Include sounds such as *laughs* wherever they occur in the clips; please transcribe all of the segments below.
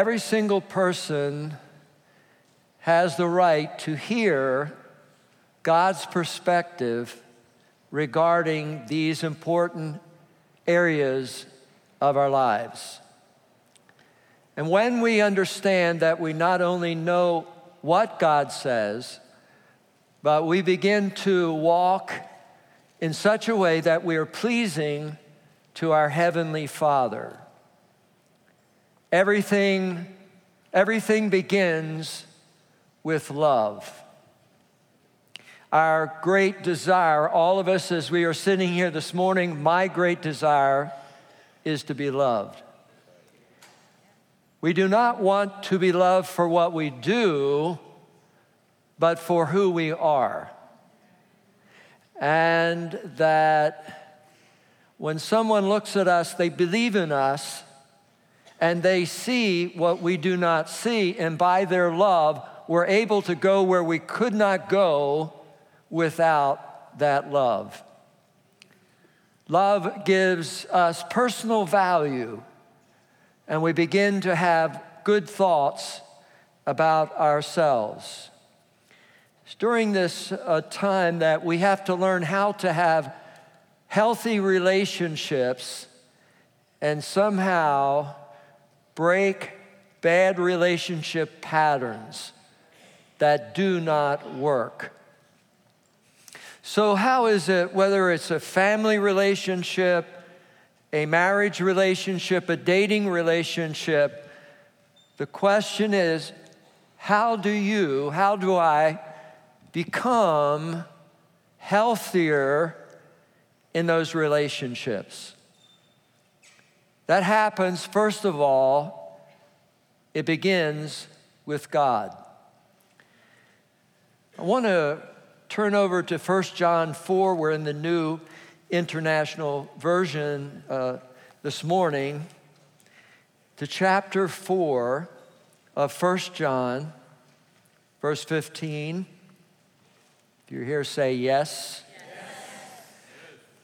every single person has the right to hear God's perspective regarding these important areas of our lives. And when we understand that we not only know what God says, but we begin to walk in such a way that we are pleasing to our Heavenly Father. Everything, everything begins with love. Our great desire, all of us as we are sitting here this morning, my great desire is to be loved. We do not want to be loved for what we do, but for who we are. And that when someone looks at us, they believe in us and they see what we do not see, and by their love, we're able to go where we could not go without that love. Love gives us personal value, and we begin to have good thoughts about ourselves. It's during this uh, time that we have to learn how to have healthy relationships and somehow break bad relationship patterns that do not work. So, how is it, whether it's a family relationship, a marriage relationship, a dating relationship, the question is how do you, how do I become healthier in those relationships? That happens, first of all, it begins with God. I want to turn over to 1 John 4. We're in the New International Version uh, this morning, to chapter 4 of 1 John, verse 15. If you're here, say yes. yes.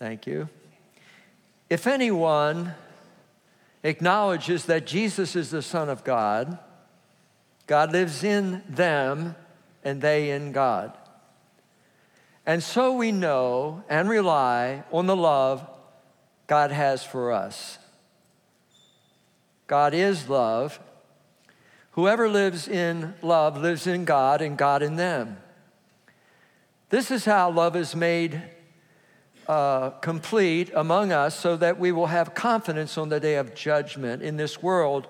Thank you. If anyone acknowledges that Jesus is the Son of God, God lives in them and they in God. And so we know and rely on the love God has for us. God is love. Whoever lives in love lives in God and God in them. This is how love is made uh, complete among us so that we will have confidence on the day of judgment. In this world,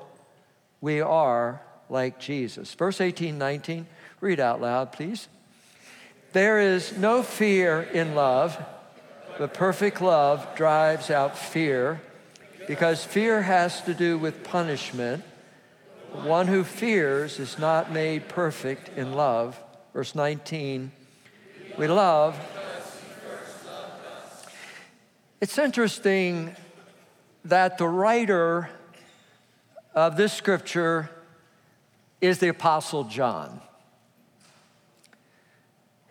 we are like Jesus. Verse 18, 19, read out loud, please. There is no fear in love, but perfect love drives out fear because fear has to do with punishment. One who fears is not made perfect in love. Verse 19, we love. It's interesting that the writer of this scripture is the Apostle John.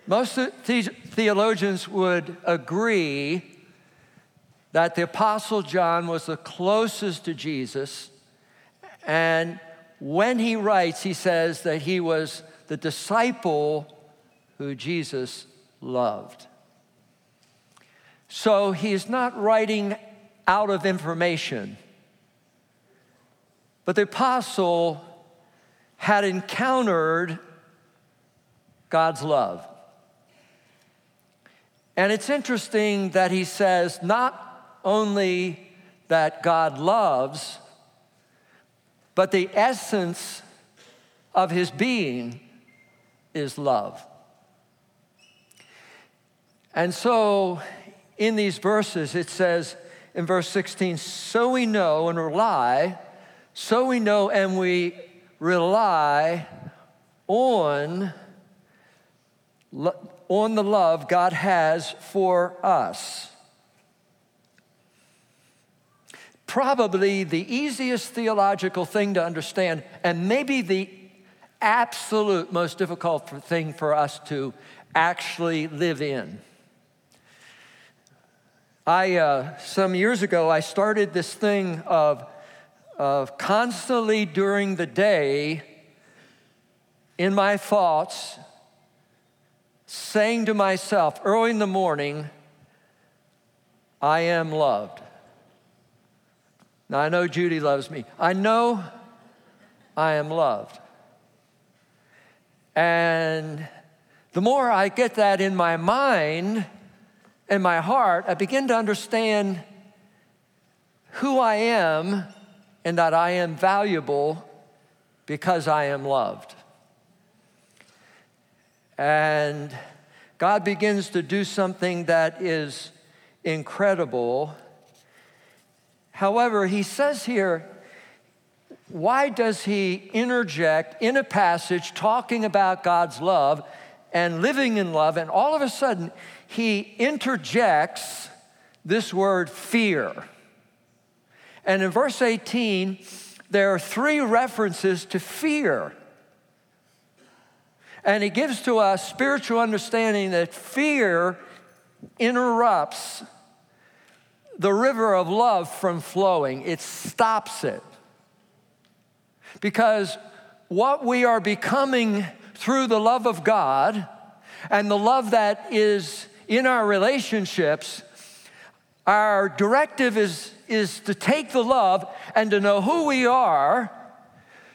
Most theologians would agree that the Apostle John was the closest to Jesus. And when he writes, he says that he was the disciple who Jesus loved. So he's not writing out of information. But the apostle had encountered God's love. And it's interesting that he says not only that God loves, but the essence of his being is love. And so in these verses, it says in verse 16, so we know and rely, so we know and we rely on on the love God has for us. Probably the easiest theological thing to understand, and maybe the absolute most difficult thing for us to actually live in. I, uh, some years ago, I started this thing of of constantly during the day in my thoughts saying to myself early in the morning, I am loved. Now, I know Judy loves me. I know I am loved. And the more I get that in my mind and my heart, I begin to understand who I am and that I am valuable because I am loved. And God begins to do something that is incredible. However, he says here, why does he interject in a passage talking about God's love and living in love, and all of a sudden he interjects this word fear? And in verse 18, there are three references to fear. And he gives to us spiritual understanding that fear interrupts the river of love from flowing, it stops it. Because what we are becoming through the love of God and the love that is in our relationships, our directive is, is to take the love and to know who we are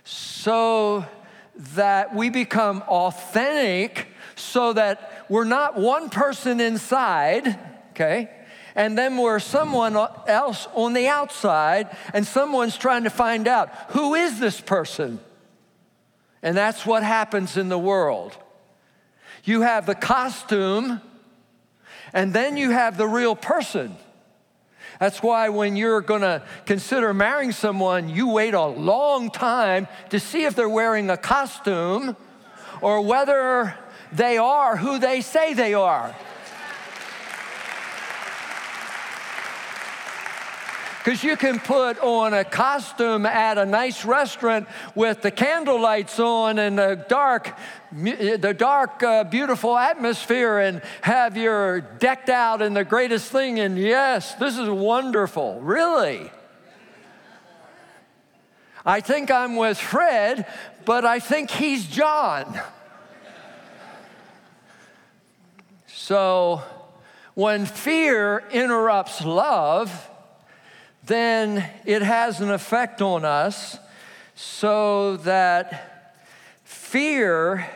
so that we become authentic so that we're not one person inside, okay? And then we're someone else on the outside, and someone's trying to find out who is this person? And that's what happens in the world. You have the costume, and then you have the real person. That's why when you're going to consider marrying someone, you wait a long time to see if they're wearing a costume or whether they are who they say they are. Because you can put on a costume at a nice restaurant with the candle lights on and the dark, the dark, uh, beautiful atmosphere, and have your decked out in the greatest thing. And yes, this is wonderful. Really. I think I'm with Fred, but I think he's John. So when fear interrupts love, then it has an effect on us so that fear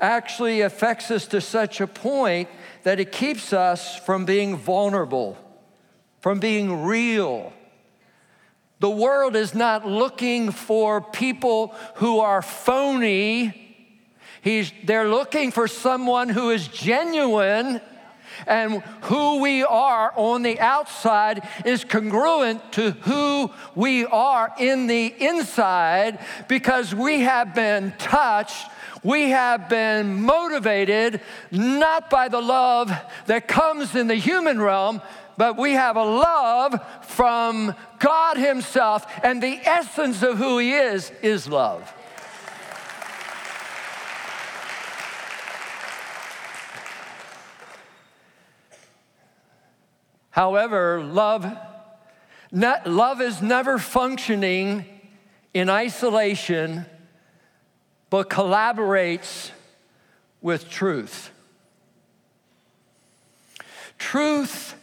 actually affects us to such a point that it keeps us from being vulnerable, from being real. The world is not looking for people who are phony. He's, they're looking for someone who is genuine and who we are on the outside is congruent to who we are in the inside because we have been touched. We have been motivated not by the love that comes in the human realm, but we have a love from God Himself, and the essence of who He is is love. However, love, not, love is never functioning in isolation, but collaborates with truth. Truth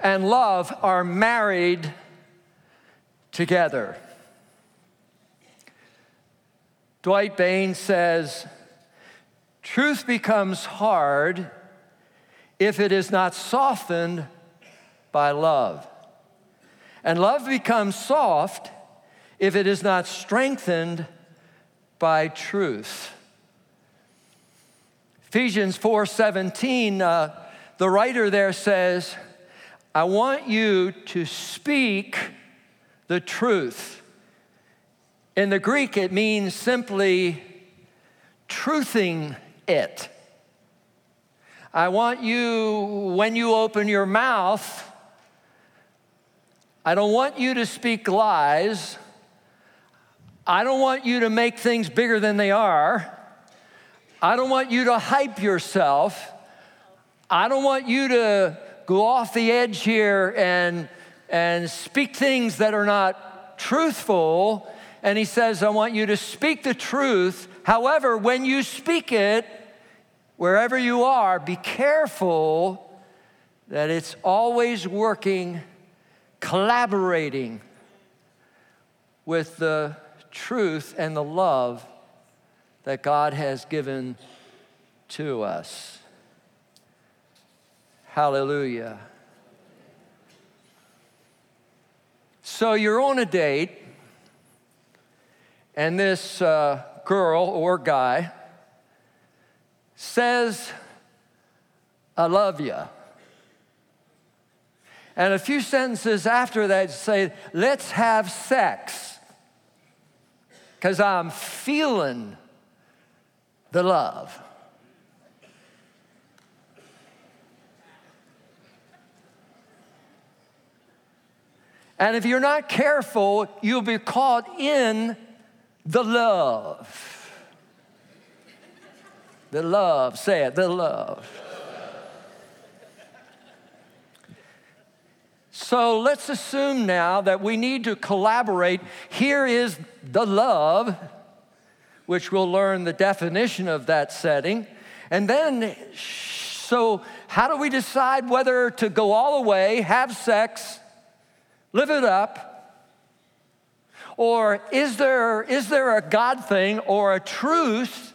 and love are married together. Dwight Bain says, Truth becomes hard if it is not softened by love. And love becomes soft if it is not strengthened by truth. Ephesians 4:17 uh, the writer there says, I want you to speak the truth. In the Greek, it means simply truthing it. I want you, when you open your mouth, I don't want you to speak lies. I don't want you to make things bigger than they are. I don't want you to hype yourself. I don't want you to go off the edge here and, and speak things that are not truthful, and he says, I want you to speak the truth. However, when you speak it, wherever you are, be careful that it's always working, collaborating with the truth and the love that God has given to us. Hallelujah. So you're on a date, and this uh, girl or guy says, I love you. And a few sentences after that say, let's have sex. Because I'm feeling the love. And if you're not careful, you'll be caught in the love. The love, say it, the love. So let's assume now that we need to collaborate. Here is the love, which we'll learn the definition of that setting. And then, so how do we decide whether to go all the way, have sex, live it up? Or is there, is there a God thing or a truth,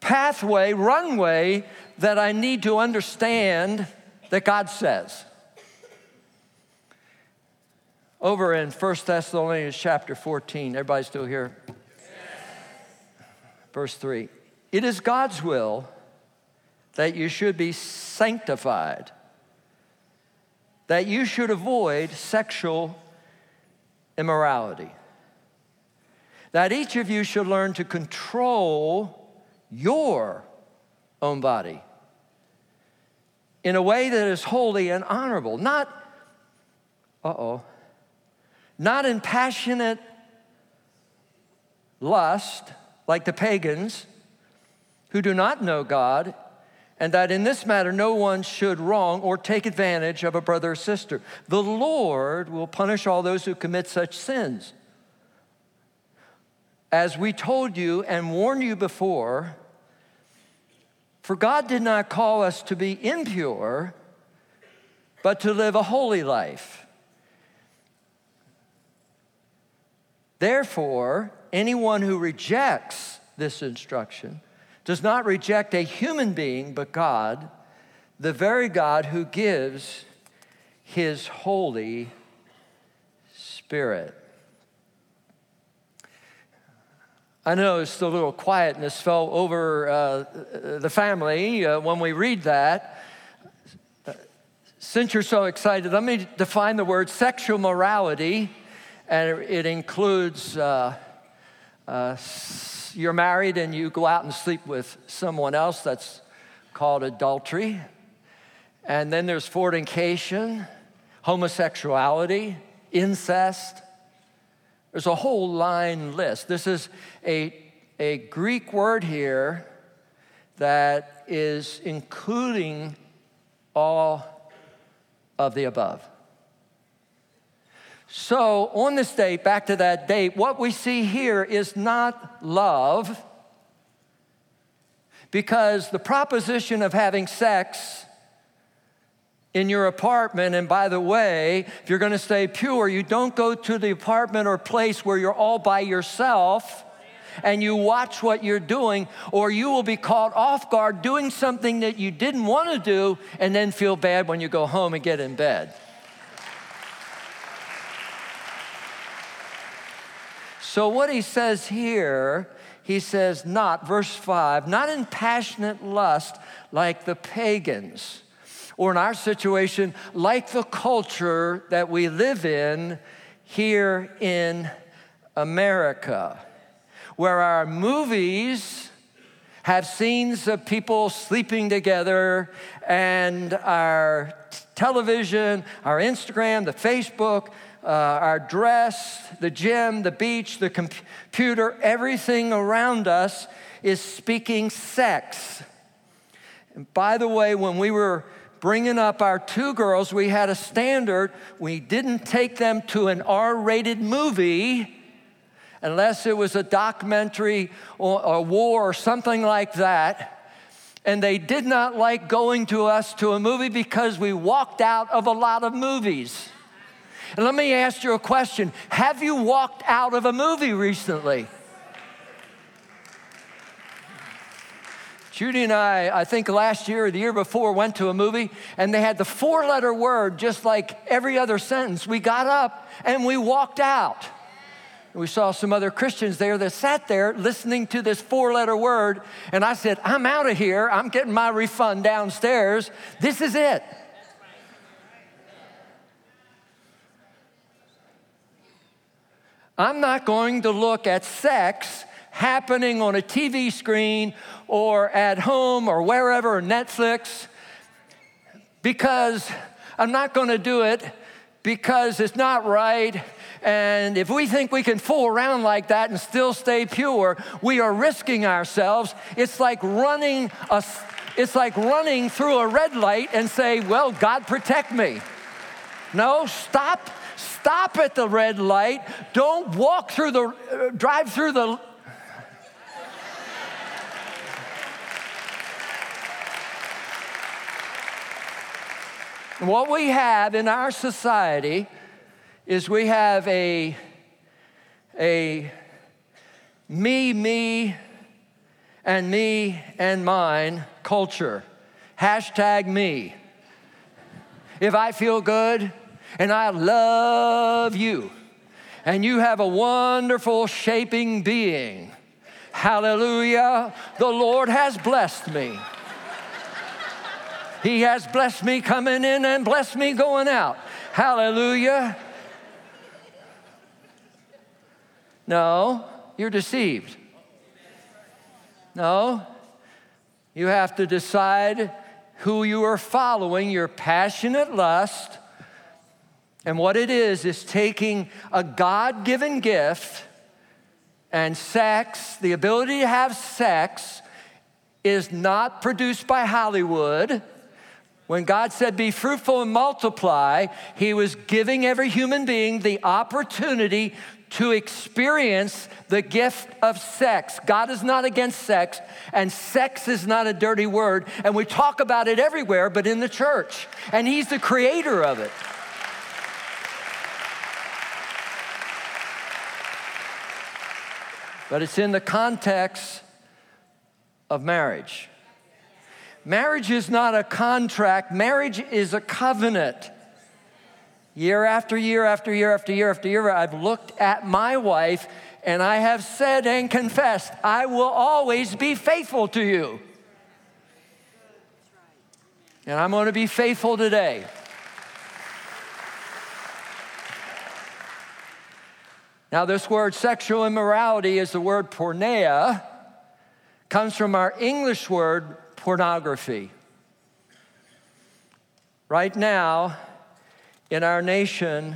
pathway, runway that I need to understand that God says? Over in 1 Thessalonians chapter 14, everybody still here? Verse 3 It is God's will that you should be sanctified, that you should avoid sexual immorality, that each of you should learn to control your own body in a way that is holy and honorable, not, uh oh not in passionate lust like the pagans who do not know God, and that in this matter no one should wrong or take advantage of a brother or sister. The Lord will punish all those who commit such sins. As we told you and warned you before, for God did not call us to be impure, but to live a holy life. Therefore, anyone who rejects this instruction does not reject a human being, but God, the very God who gives his Holy Spirit. I noticed a little quietness fell over uh, the family uh, when we read that. Since you're so excited, let me define the word sexual morality and it includes uh, uh, you're married and you go out and sleep with someone else, that's called adultery. And then there's fornication, homosexuality, incest. There's a whole line list. This is a, a Greek word here that is including all of the above. So, on this date, back to that date, what we see here is not love, because the proposition of having sex in your apartment, and by the way, if you're gonna stay pure, you don't go to the apartment or place where you're all by yourself and you watch what you're doing, or you will be caught off guard doing something that you didn't wanna do and then feel bad when you go home and get in bed. So, what he says here, he says, not, verse 5, not in passionate lust like the pagans, or in our situation, like the culture that we live in here in America, where our movies have scenes of people sleeping together, and our television, our Instagram, the Facebook, uh, our dress, the gym, the beach, the computer, everything around us is speaking sex. And by the way, when we were bringing up our two girls, we had a standard. We didn't take them to an R rated movie unless it was a documentary or a war or something like that. And they did not like going to us to a movie because we walked out of a lot of movies. And let me ask you a question Have you walked out of a movie recently? Judy and I, I think last year or the year before, went to a movie and they had the four letter word just like every other sentence. We got up and we walked out. We saw some other Christians there that sat there listening to this four letter word. And I said, I'm out of here. I'm getting my refund downstairs. This is it. I'm not going to look at sex happening on a TV screen or at home or wherever, Netflix, because I'm not going to do it because it's not right. And if we think we can fool around like that and still stay pure, we are risking ourselves. It's like running a, it's like running through a red light and say, "Well, God protect me." No, stop. Stop at the red light. Don't walk through the uh, drive through the What we have in our society is we have a, a me, me, and me and mine culture. Hashtag me. If I feel good and I love you, and you have a wonderful shaping being, hallelujah, the Lord has blessed me. He has blessed me coming in and blessed me going out. Hallelujah. No, you're deceived. No, you have to decide who you are following, your passionate lust. And what it is, is taking a God given gift and sex, the ability to have sex, is not produced by Hollywood. When God said, Be fruitful and multiply, He was giving every human being the opportunity to experience the gift of sex. God is not against sex, and sex is not a dirty word. And we talk about it everywhere, but in the church. And He's the creator of it. But it's in the context of marriage. Marriage is not a contract, marriage is a covenant. Year after year after year after year after year, I've looked at my wife and I have said and confessed, I will always be faithful to you. And I'm going to be faithful today. Now, this word sexual immorality is the word porneia, comes from our English word pornography. Right now, in our nation,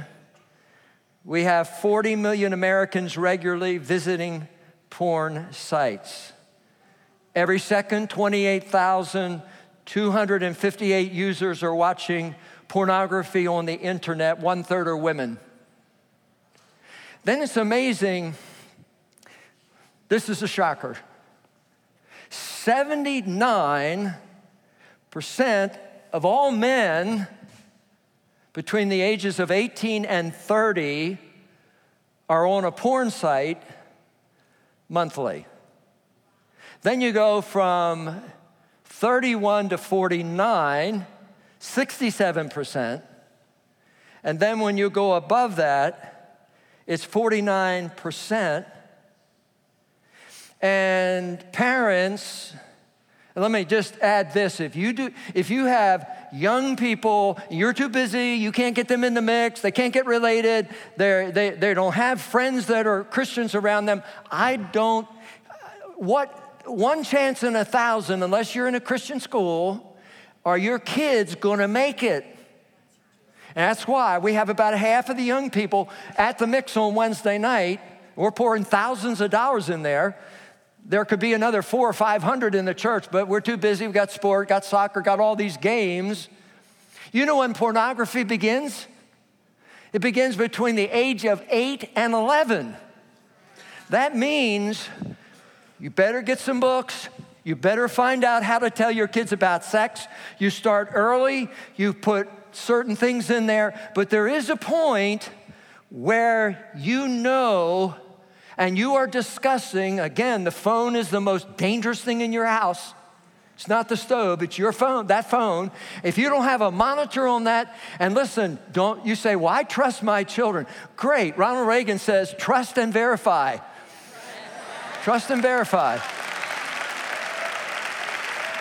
we have 40 million Americans regularly visiting porn sites. Every second, 28,258 users are watching pornography on the internet, one third are women. Then it's amazing. This is a shocker. 79% of all men between the ages of 18 and 30 are on a porn site monthly. Then you go from 31 to 49, 67%. And then when you go above that, it's 49%. And parents, let me just add this if you do if you have young people you're too busy you can't get them in the mix they can't get related They're, they they don't have friends that are christians around them i don't what one chance in a thousand unless you're in a christian school are your kids going to make it that's why we have about half of the young people at the mix on wednesday night we're pouring thousands of dollars in there there could be another four or 500 in the church, but we're too busy. We've got sport, got soccer, got all these games. You know when pornography begins? It begins between the age of 8 and 11. That means you better get some books. You better find out how to tell your kids about sex. You start early, you put certain things in there, but there is a point where you know and you are discussing again, the phone is the most dangerous thing in your house. It's not the stove, it's your phone, that phone. If you don't have a monitor on that, and listen, don't you say, Well, I trust my children. Great. Ronald Reagan says, Trust and verify. trust and verify.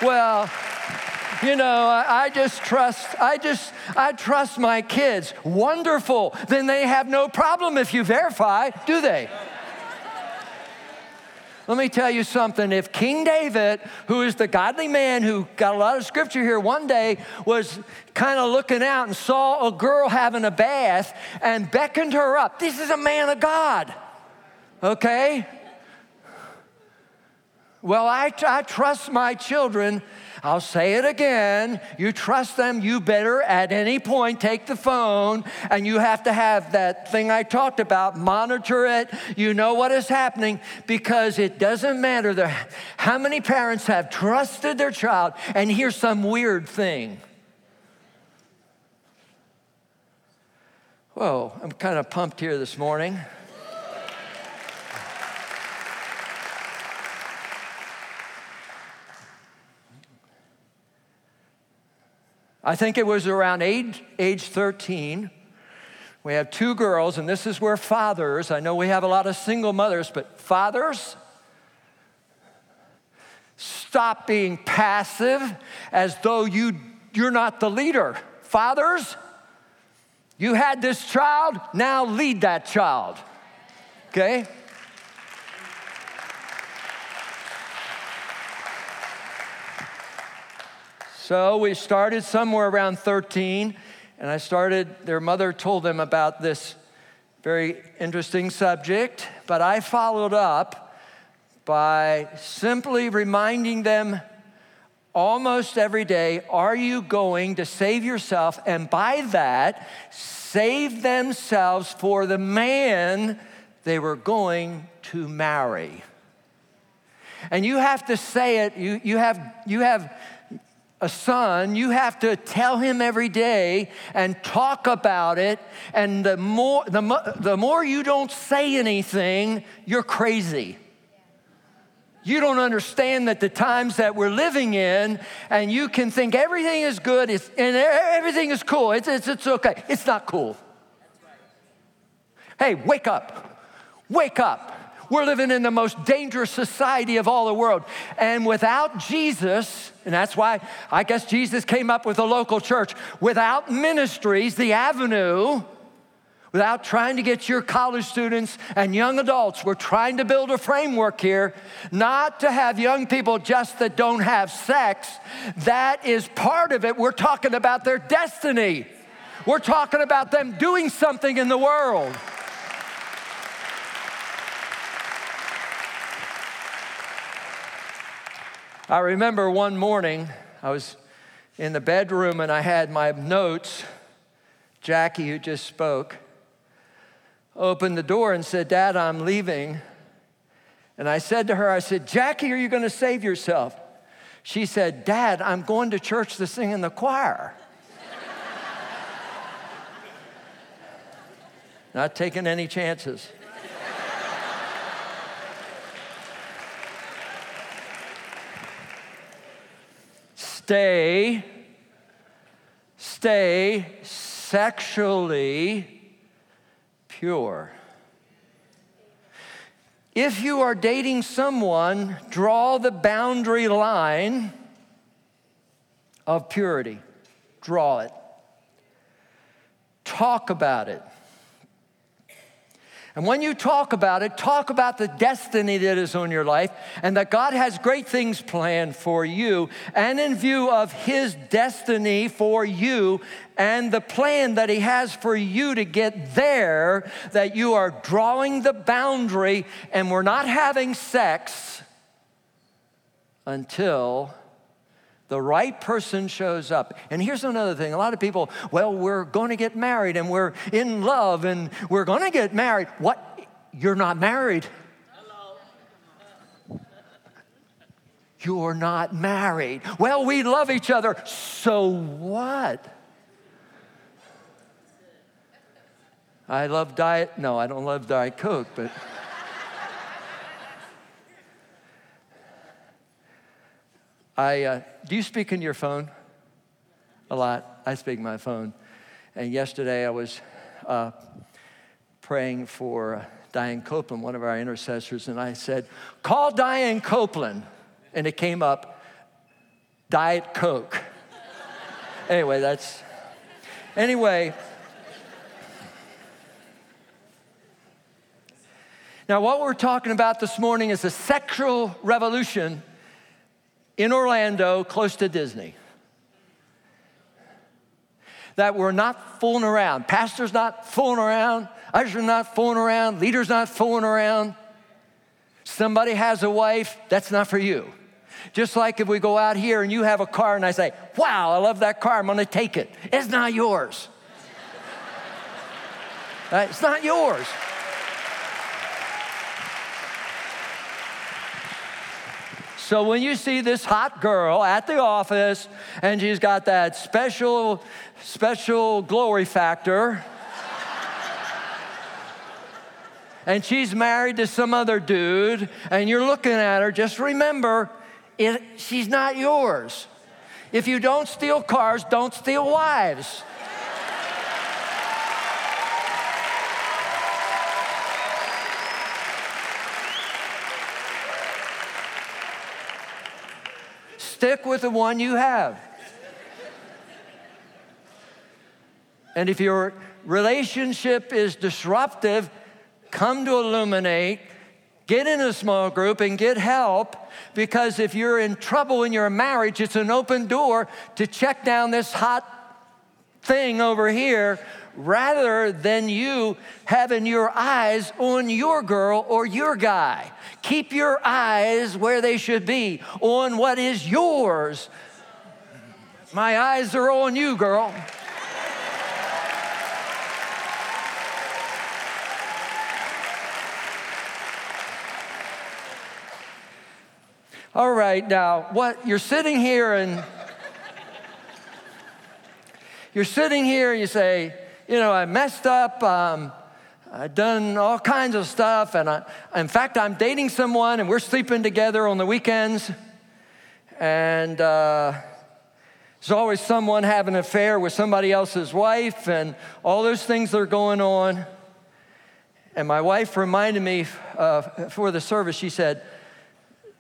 Well, you know, I just trust, I just, I trust my kids. Wonderful. Then they have no problem if you verify, do they? Let me tell you something. If King David, who is the godly man who got a lot of scripture here, one day was kind of looking out and saw a girl having a bath and beckoned her up. This is a man of God, okay? Well, I, I trust my children I'll say it again. You trust them, you better at any point take the phone and you have to have that thing I talked about, monitor it. You know what is happening because it doesn't matter the, how many parents have trusted their child and hear some weird thing. Whoa, I'm kind of pumped here this morning. I think it was around age, age 13. We have two girls, and this is where fathers, I know we have a lot of single mothers, but fathers, stop being passive as though you, you're not the leader. Fathers, you had this child, now lead that child. Okay? So we started somewhere around 13, and I started, their mother told them about this very interesting subject, but I followed up by simply reminding them almost every day are you going to save yourself? And by that, save themselves for the man they were going to marry. And you have to say it, you, you, have, you have a son, you have to tell him every day and talk about it. And the more, the, the more you don't say anything, you're crazy. You don't understand that the times that we're living in, and you can think everything is good it's and everything is cool. It's, it's, it's okay. It's not cool. Hey, wake up. Wake up. We're living in the most dangerous society of all the world. And without Jesus, and that's why I guess Jesus came up with a local church, without ministries, the avenue, without trying to get your college students and young adults, we're trying to build a framework here, not to have young people just that don't have sex. That is part of it. We're talking about their destiny. We're talking about them doing something in the world. I remember one morning, I was in the bedroom and I had my notes. Jackie, who just spoke, opened the door and said, Dad, I'm leaving. And I said to her, I said, Jackie, are you going to save yourself? She said, Dad, I'm going to church to sing in the choir. *laughs* Not taking any chances. Stay, stay sexually pure. If you are dating someone, draw the boundary line of purity. Draw it. Talk about it. And when you talk about it, talk about the destiny that is on your life and that God has great things planned for you. And in view of His destiny for you and the plan that He has for you to get there, that you are drawing the boundary and we're not having sex until The right person shows up. And here's another thing a lot of people, well, we're going to get married and we're in love and we're going to get married. What? You're not married. You're not married. Well, we love each other. So what? I love Diet. No, I don't love Diet Coke, but. I, uh, do you speak in your phone? A lot. I speak my phone. And yesterday I was uh, praying for uh, Diane Copeland, one of our intercessors, and I said, Call Diane Copeland. And it came up, Diet Coke. *laughs* anyway, that's. Anyway. Now, what we're talking about this morning is a sexual revolution in Orlando, close to Disney. That we're not fooling around. Pastor's not fooling around. Usher's not fooling around. Leader's not fooling around. Somebody has a wife, that's not for you. Just like if we go out here and you have a car and I say, wow, I love that car, I'm gonna take it. It's not yours. *laughs* right? It's not yours. So when you see this hot girl at the office and she's got that special, special glory factor, and she's married to some other dude, and you're looking at her, just remember, it, she's not yours. If you don't steal cars, don't steal wives. Stick with the one you have. And if your relationship is disruptive, come to Illuminate, get in a small group and get help because if you're in trouble in your marriage, it's an open door to check down this hot thing over here rather than you having your eyes on your girl or your guy. Keep your eyes where they should be, on what is yours. My eyes are on you, girl. All right, now what you're sitting here and you're sitting here and you say, you know, I messed up. Um, I've done all kinds of stuff. And I, in fact, I'm dating someone and we're sleeping together on the weekends. And uh, there's always someone having an affair with somebody else's wife and all those things that are going on. And my wife reminded me uh, for the service, she said,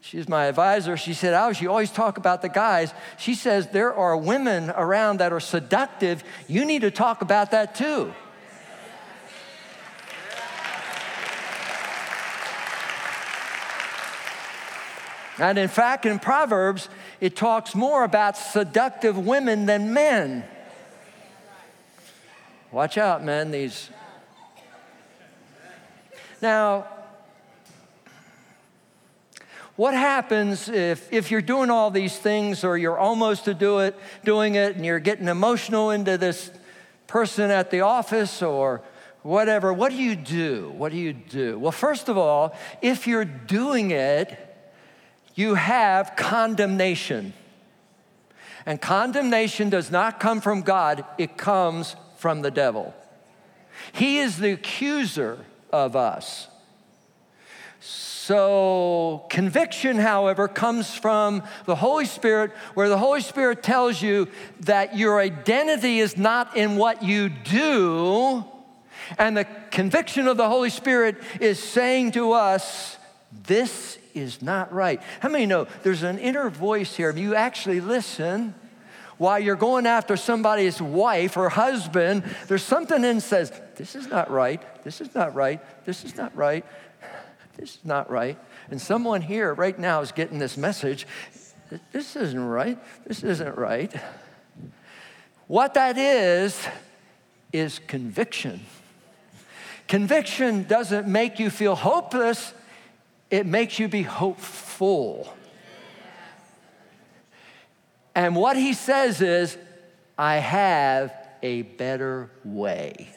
she's my advisor. She said, Oh, you always talk about the guys. She says, There are women around that are seductive. You need to talk about that too. And in fact, in Proverbs, it talks more about seductive women than men. Watch out, men, these. Now, what happens if, if you're doing all these things or you're almost to do it, doing it and you're getting emotional into this person at the office or whatever? What do you do? What do you do? Well, first of all, if you're doing it, you have condemnation. And condemnation does not come from God, it comes from the devil. He is the accuser of us. So, conviction, however, comes from the Holy Spirit, where the Holy Spirit tells you that your identity is not in what you do. And the conviction of the Holy Spirit is saying to us, This is not right. How many know there's an inner voice here? If you actually listen, while you're going after somebody's wife or husband, there's something in says, This is not right. This is not right. This is not right. This is not right. And someone here right now is getting this message. This isn't right. This isn't right. What that is, is conviction. Conviction doesn't make you feel hopeless, it makes you be hopeful. And what he says is, I have a better way.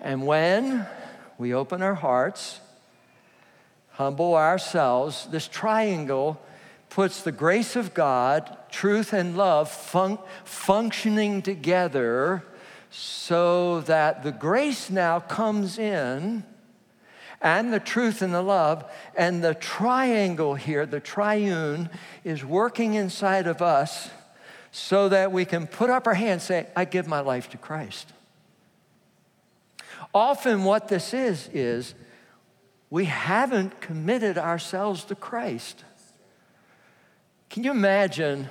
And when we open our hearts, humble ourselves, this triangle puts the grace of God, truth, and love fun- functioning together so that the grace now comes in and the truth and the love, and the triangle here, the triune, is working inside of us so that we can put up our hands and say, I give my life to Christ. Often, what this is, is we haven't committed ourselves to Christ. Can you imagine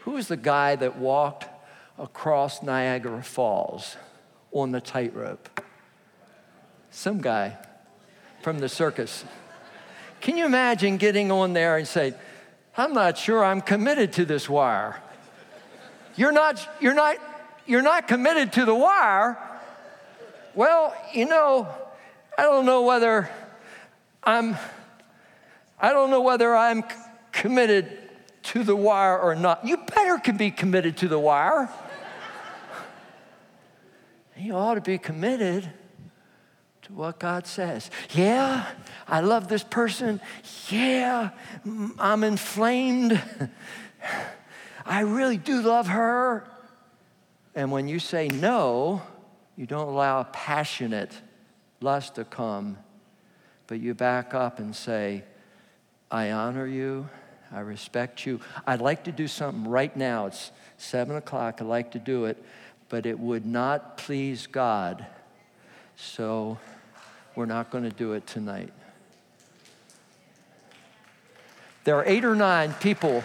who was the guy that walked across Niagara Falls on the tightrope? Some guy from the circus. Can you imagine getting on there and say, I'm not sure I'm committed to this wire? You're not, you're not, you're not committed to the wire. Well, you know, I don't know whether I'm I don't know whether I'm committed to the wire or not. You better can be committed to the wire. *laughs* you ought to be committed to what God says. Yeah, I love this person. Yeah, I'm inflamed. *laughs* I really do love her. And when you say no, you don't allow passionate lust to come, but you back up and say, I honor you. I respect you. I'd like to do something right now. It's seven o'clock. I'd like to do it, but it would not please God. So we're not going to do it tonight. There are eight or nine people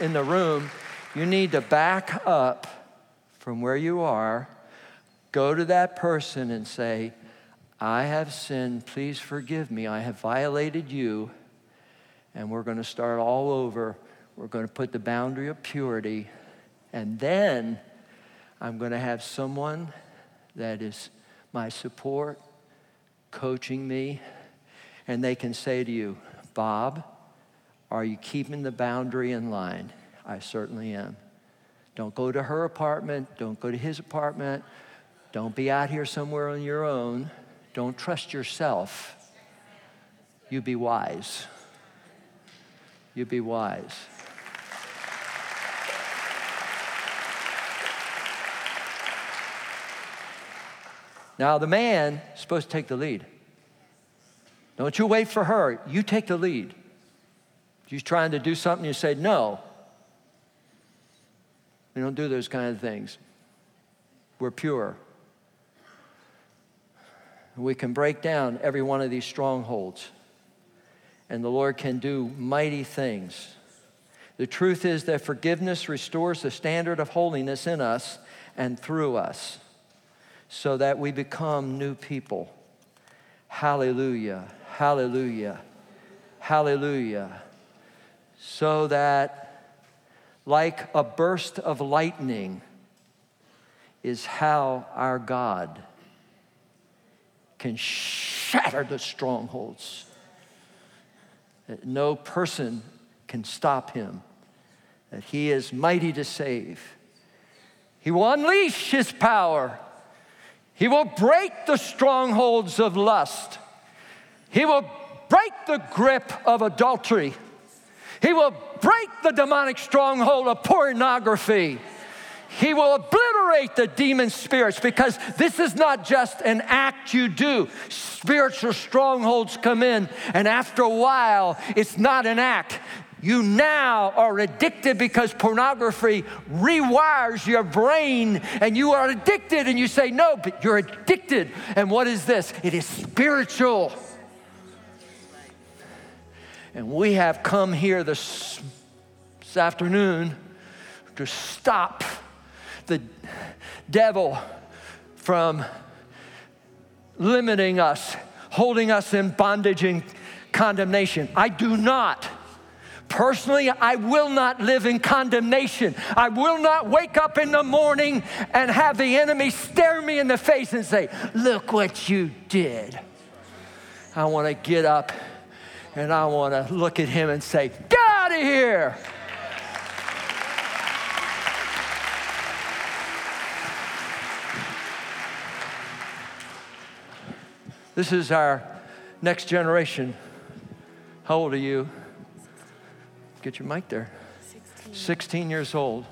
in the room. You need to back up from where you are Go to that person and say, I have sinned. Please forgive me. I have violated you. And we're going to start all over. We're going to put the boundary of purity. And then I'm going to have someone that is my support, coaching me. And they can say to you, Bob, are you keeping the boundary in line? I certainly am. Don't go to her apartment. Don't go to his apartment. Don't be out here somewhere on your own. Don't trust yourself. You be wise. You be wise. Now, the man is supposed to take the lead. Don't you wait for her. You take the lead. She's trying to do something, you say, no. We don't do those kind of things. We're pure. We can break down every one of these strongholds, and the Lord can do mighty things. The truth is that forgiveness restores the standard of holiness in us and through us so that we become new people. Hallelujah, hallelujah, hallelujah. So that, like a burst of lightning, is how our God can shatter the strongholds. That no person can stop him, that he is mighty to save. He will unleash his power. He will break the strongholds of lust. He will break the grip of adultery. He will break the demonic stronghold of pornography. He will obliterate the demon spirits because this is not just an act you do. Spiritual strongholds come in, and after a while, it's not an act. You now are addicted because pornography rewires your brain, and you are addicted, and you say, No, but you're addicted. And what is this? It is spiritual. And we have come here this, this afternoon to stop the devil from limiting us, holding us in bondage and condemnation. I do not. Personally, I will not live in condemnation. I will not wake up in the morning and have the enemy stare me in the face and say, Look what you did. I want to get up and I want to look at him and say, Get out of here. This is our next generation. How old are you? Get your mic there. 16. 16 years old.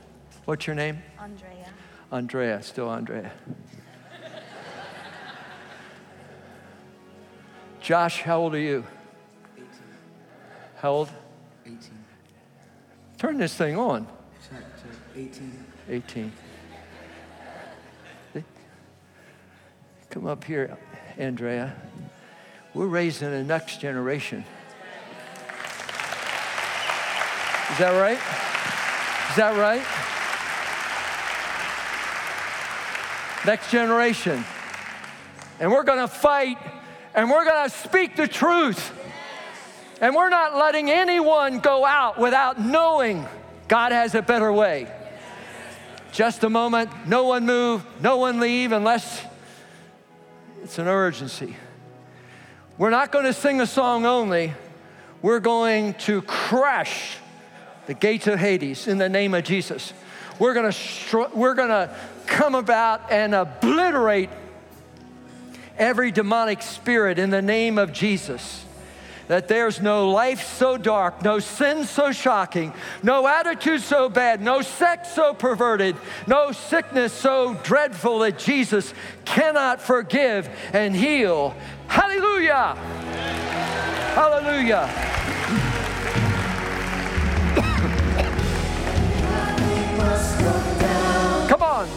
What's your name? Andrea. Andrea, still Andrea. Josh, how old are you? 18. How old? 18. Turn this thing on. Check, check. 18. 18. Come up here, Andrea. We're raising the next generation. Is that right? Is that right? Next generation. And we're going to fight and we're going to speak the truth. And we're not letting anyone go out without knowing God has a better way. Just a moment, no one move, no one leave unless it's an urgency. We're not going to sing a song only, we're going to crash the gates of Hades in the name of Jesus. We're going to, we're going to come about and obliterate every demonic spirit in the name of Jesus. That there's no life so dark, no sin so shocking, no attitude so bad, no sex so perverted, no sickness so dreadful that Jesus cannot forgive and heal. Hallelujah! Hallelujah! Come on.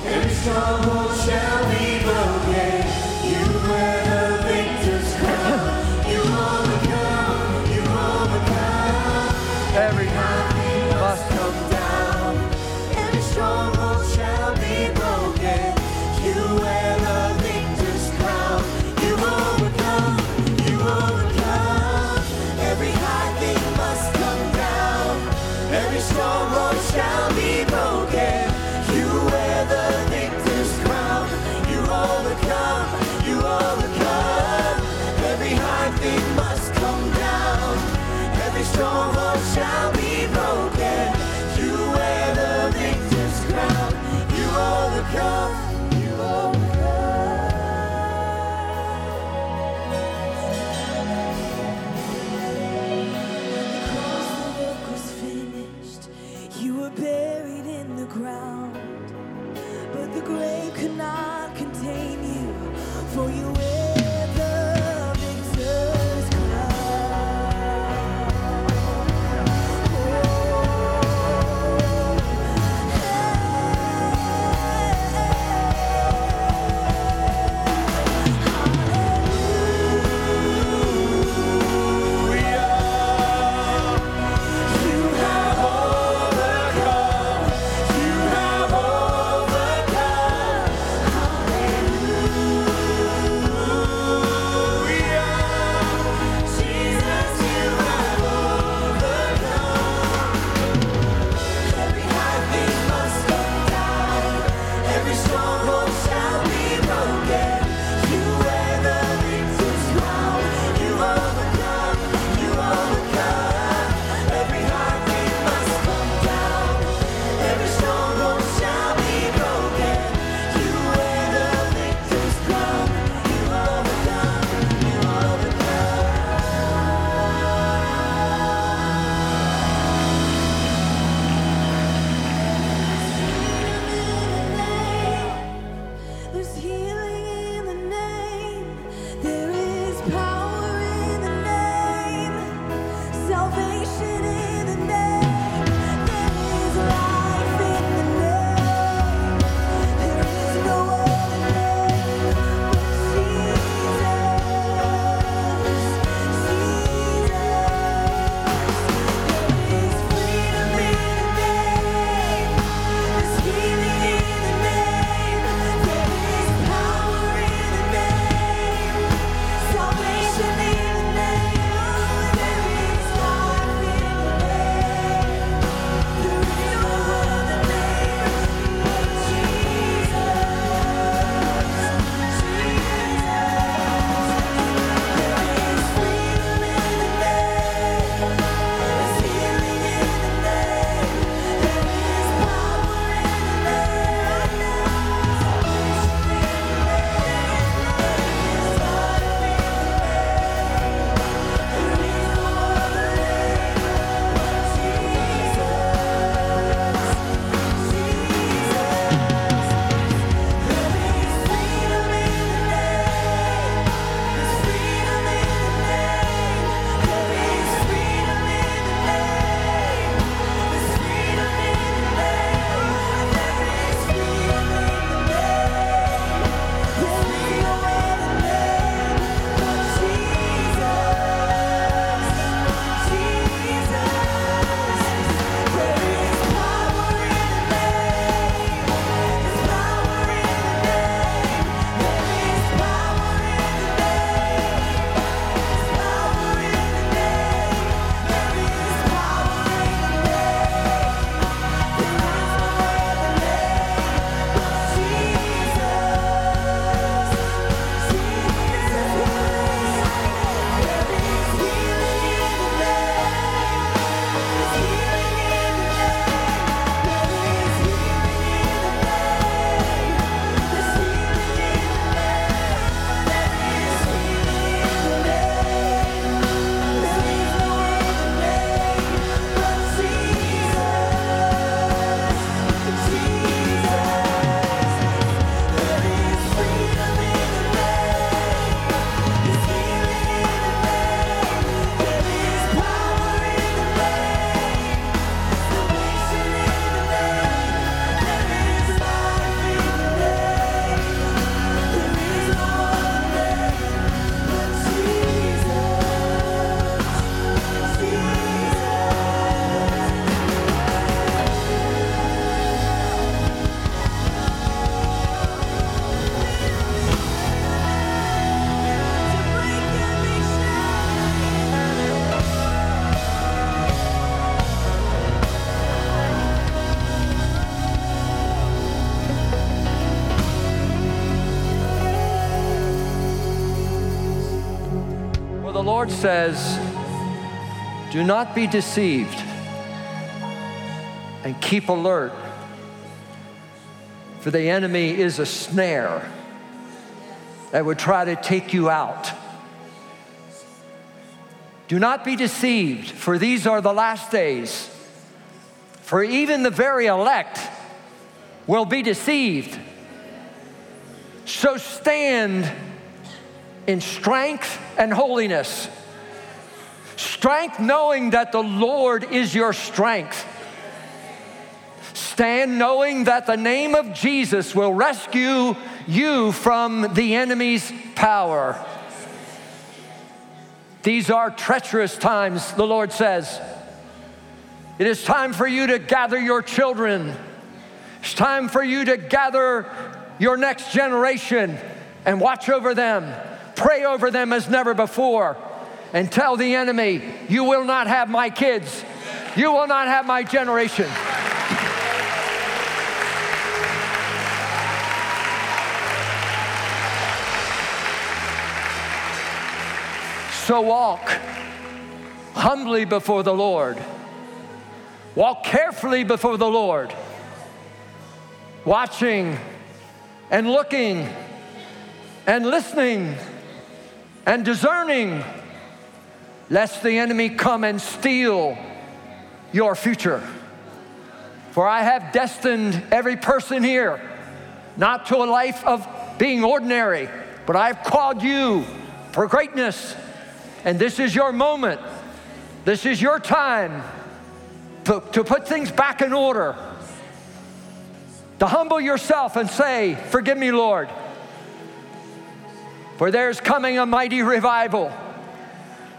Lord says, Do not be deceived and keep alert, for the enemy is a snare that would try to take you out. Do not be deceived, for these are the last days. For even the very elect will be deceived. So stand in strength and holiness. Strength knowing that the Lord is your strength. Stand knowing that the name of Jesus will rescue you from the enemy's power. These are treacherous times, the Lord says. It is time for you to gather your children. It's time for you to gather your next generation and watch over them, pray over them as never before, and tell the enemy, You will not have my kids, you will not have my generation. So walk humbly before the Lord. Walk carefully before the Lord, watching and looking and listening and discerning, lest the enemy come and steal your future. For I have destined every person here not to a life of being ordinary, but I've called you for greatness and this is your moment. This is your time to, to put things back in order. To humble yourself and say, Forgive me, Lord. For there's coming a mighty revival.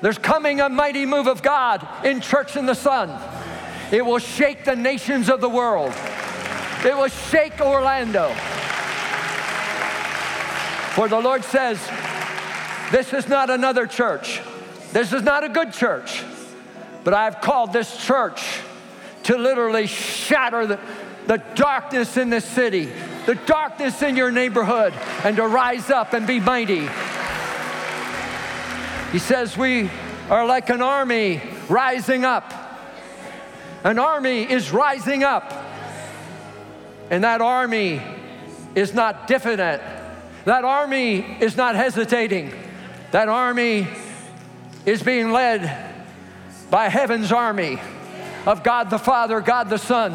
There's coming a mighty move of God in Church in the Son. It will shake the nations of the world. It will shake Orlando. For the Lord says, This is not another church. This is not a good church, but I've called this church to literally shatter the, the darkness in this city, the darkness in your neighborhood, and to rise up and be mighty. He says, We are like an army rising up. An army is rising up, and that army is not diffident. That army is not hesitating. That army is being led by heaven's army of God the Father, God the Son,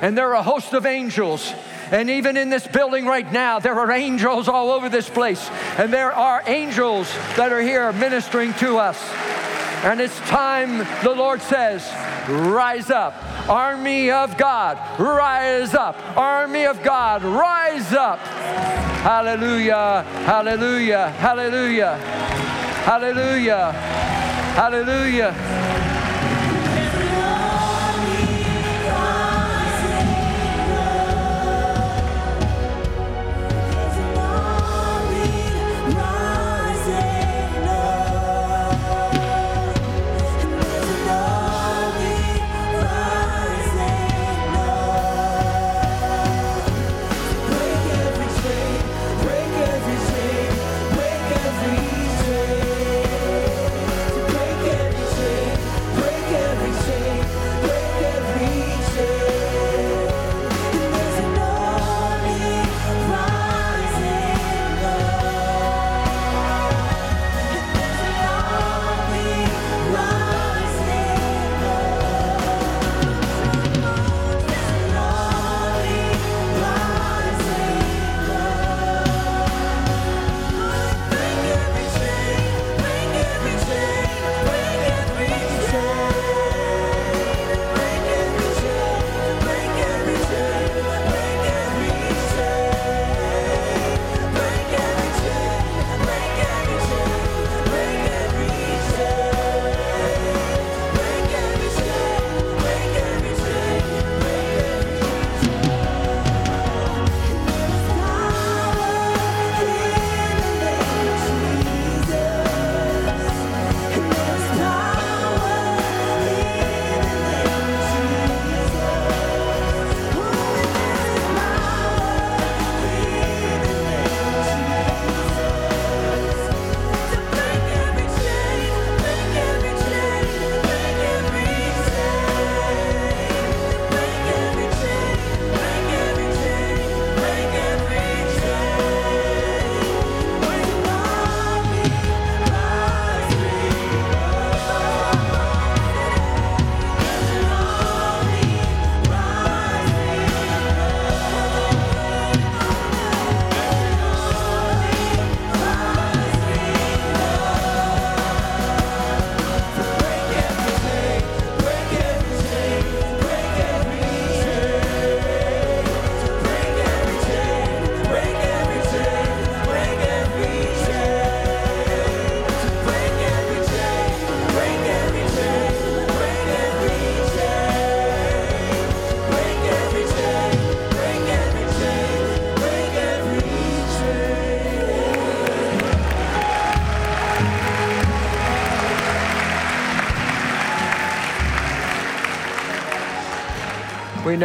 and there are a host of angels. And even in this building right now, there are angels all over this place. And there are angels that are here ministering to us. And it's time, the Lord says, rise up. Army of God, rise up. Army of God, rise up. Hallelujah, hallelujah, hallelujah, hallelujah, hallelujah.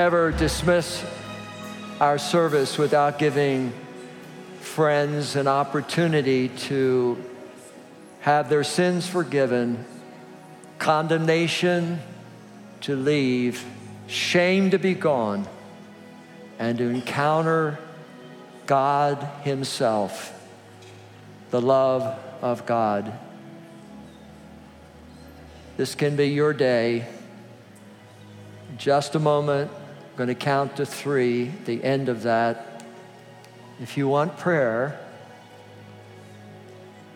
Never dismiss our service without giving friends an opportunity to have their sins forgiven, condemnation to leave, shame to be gone, and to encounter God Himself, the love of God. This can be your day. Just a moment, I'm going to count to three, the end of that. If you want prayer,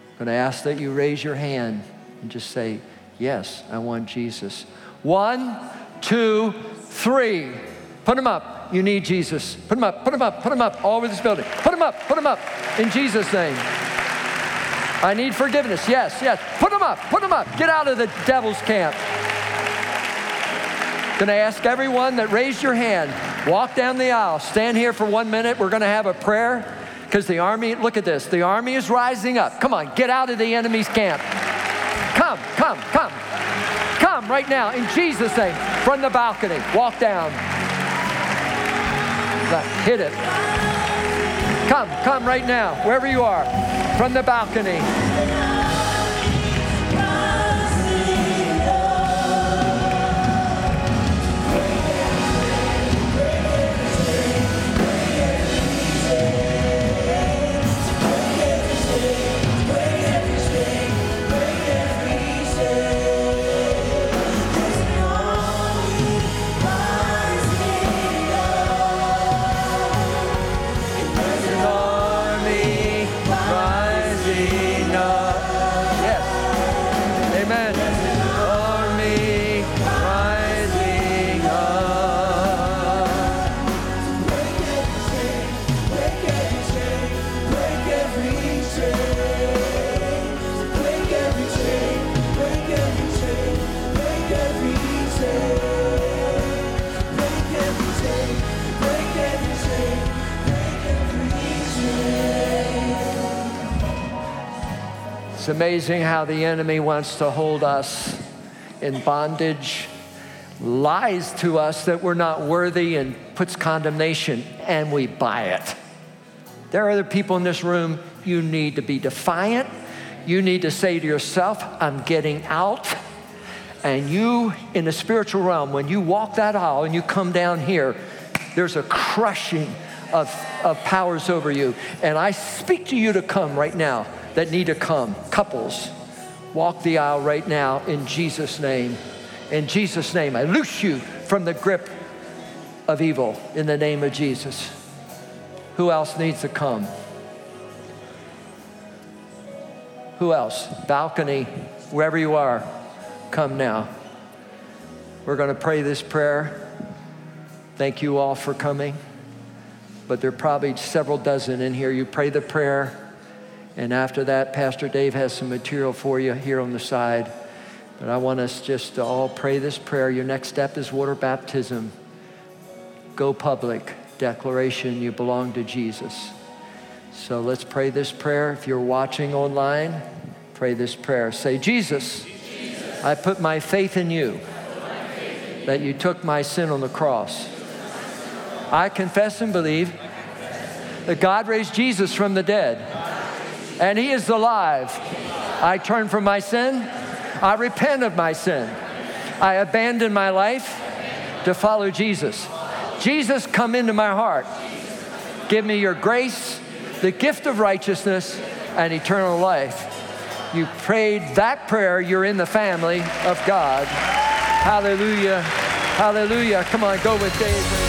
I'm going to ask that you raise your hand and just say, Yes, I want Jesus. One, two, three. Put them up. You need Jesus. Put them up, put them up, put them up all over this building. Put them up, put them up in Jesus' name. I need forgiveness. Yes, yes. Put them up, put them up. Get out of the devil's camp. Going to ask everyone that raised your hand, walk down the aisle, stand here for one minute. We're going to have a prayer because the army, look at this, the army is rising up. Come on, get out of the enemy's camp. Come, come, come. Come right now in Jesus' name from the balcony. Walk down. Hit it. Come, come right now, wherever you are, from the balcony. It's amazing how the enemy wants to hold us in bondage, lies to us that we're not worthy, and puts condemnation, and we buy it. There are other people in this room, you need to be defiant. You need to say to yourself, I'm getting out. And you, in the spiritual realm, when you walk that aisle and you come down here, there's a crushing of, of powers over you. And I speak to you to come right now that need to come. Couples, walk the aisle right now in Jesus' name. In Jesus' name, I loose you from the grip of evil in the name of Jesus. Who else needs to come? Who else? Balcony, wherever you are, come now. We're going to pray this prayer. Thank you all for coming. But there are probably several dozen in here. You pray the prayer. And after that, Pastor Dave has some material for you here on the side. But I want us just to all pray this prayer. Your next step is water baptism. Go public, declaration you belong to Jesus. So let's pray this prayer. If you're watching online, pray this prayer. Say, Jesus, Jesus. I put my faith in you that you took my sin on the cross. I confess and believe that God raised Jesus from the dead and He is alive. I turn from my sin. I repent of my sin. I abandon my life to follow Jesus. Jesus, come into my heart. Give me your grace, the gift of righteousness, and eternal life. You prayed that prayer, you're in the family of God. Hallelujah. Hallelujah. Come on, go with David.